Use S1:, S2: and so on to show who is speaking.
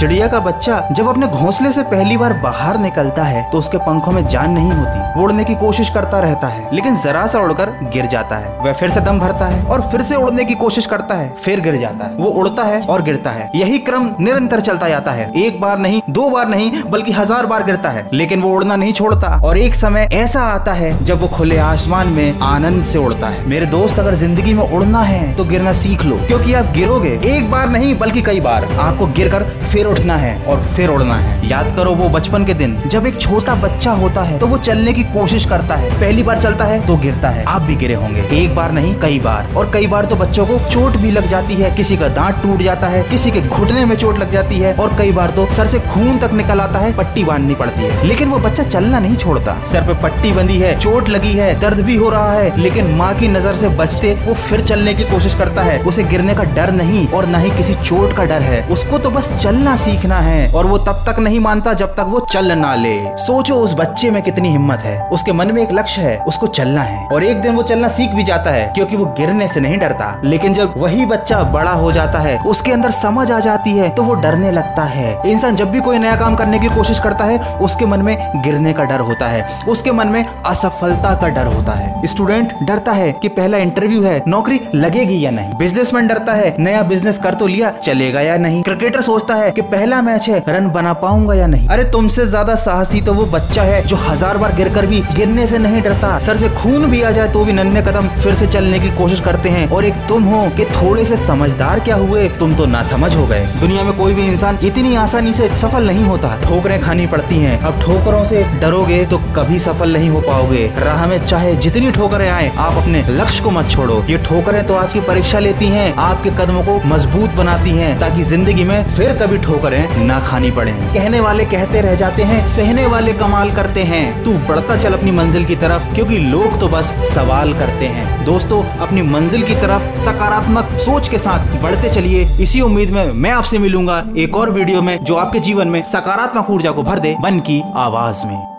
S1: चिड़िया का बच्चा जब अपने घोंसले से पहली बार बाहर निकलता है तो उसके पंखों में जान नहीं होती। उड़ने की कोशिश करता रहता है, लेकिन जरा सा उड़कर गिर जाता है। वह फिर से दम भरता है और फिर से उड़ने की कोशिश करता है, फिर गिर जाता है। वो उड़ता है और गिरता है। यही क्रम निरंतर चलता जाता है। एक बार नहीं, दो बार नहीं, बल्कि हज़ार बार गिरता है। लेकिन वो उड़ना नहीं छोड़ता। और एक समय ऐसा आता है, जब वो खुले आसमान में आनंद से उड़ता है। मेरे दोस्त, अगर ज़िंदगी में उड़ना है तो गिरना सीख लो। क्योंकि आप गिरोगे, एक बार नहीं, बल्कि कई बार। आपको गिरकर फिर उठना है और फिर उड़ना है। याद करो वो बचपन के दिन, जब एक छोटा बच्चा होता है तो वो चलने की कोशिश करता है। पहली बार चलता है तो गिरता है। आप भी गिरे होंगे। एक बार नहीं, कई बार। और कई बार तो बच्चों को चोट भी लग जाती है। किसी का दांत टूट जाता है, किसी के घुटने में चोट लग जाती है। और कई बार तो सर से खून तक निकल आता है, पट्टी बांधनी पड़ती है। लेकिन वो बच्चा चलना नहीं छोड़ता। सर पे पट्टी बंधी है, चोट लगी है, दर्द भी हो रहा है। लेकिन माँ की नज़र से बचते, वो फिर चलने की कोशिश करता है। उसे गिरने का डर नहीं, और न ही किसी चोट का डर है। उसको तो बस चलना सीखना है और वो तब तक नहीं मानता जब तक वो चल ना ले। सोचो उस बच्चे में कितनी हिम्मत है। उसके मन में एक लक्ष्य है, उसको चलना है। और एक दिन वो चलना सीख भी जाता है, क्योंकि वो गिरने से नहीं डरता। लेकिन जब वही बच्चा बड़ा हो जाता है, उसके अंदर समझ आ जाती है तो वो डरने लगता है। इंसान जब भी कोई नया काम करने की कोशिश करता है, उसके मन में गिरने का डर होता है। उसके मन में असफलता का डर होता है। स्टूडेंट डरता है कि पहला इंटरव्यू है, नौकरी लगेगी या नहीं। बिजनेसमैन डरता है, नया बिज़नेस कर तो लिया, चलेगा या नहीं। क्रिकेटर सोचता है कि पहला मैच है, रन बना पाऊँगा या नहीं? अरे तुमसे ज़्यादा साहसी तो वो बच्चा है जो हज़ार बार गिर कर भी गिरने से नहीं डरता। सर से खून भी आ जाए तो भी नन्हे कदम फिर से चलने की कोशिश करते हैं। और एक तुम हो कि थोड़े से समझदार क्या हुए, तुम तो ना समझ हो गए। दुनिया में कोई भी इंसान इतनी आसानी से सफल नहीं होता। ठोकरें खानी पड़ती हैं। अब ठोकरों से डरोगे तो कभी सफल नहीं हो पाओगे। राह में चाहे जितनी ठोकरें आए, आप अपने लक्ष्य को मत छोड़ो। ये ठोकरें तो आपकी परीक्षा लेती हैं, आपके कदमों को मज़बूत बनाती हैं, ताकि ज़िंदगी में फिर कभी ठोकरें ना खानी पड़े। कहने वाले कहते रह जाते हैं सहने वाले कमाल करते हैं। तू बढ़ता चल अपनी मंजिल की तरफ़ क्योंकि लोग तो बस सवाल करते हैं। दोस्तों अपनी मंजिल की तरफ़ सकारात्मक सोच के साथ बढ़ते चलिए। इसी उम्मीद में मैं आपसे मिलूँगा एक और वीडियो में जो आपके जीवन में सकारात्मक ऊर्जा को भर दे मन की आवाज़ में।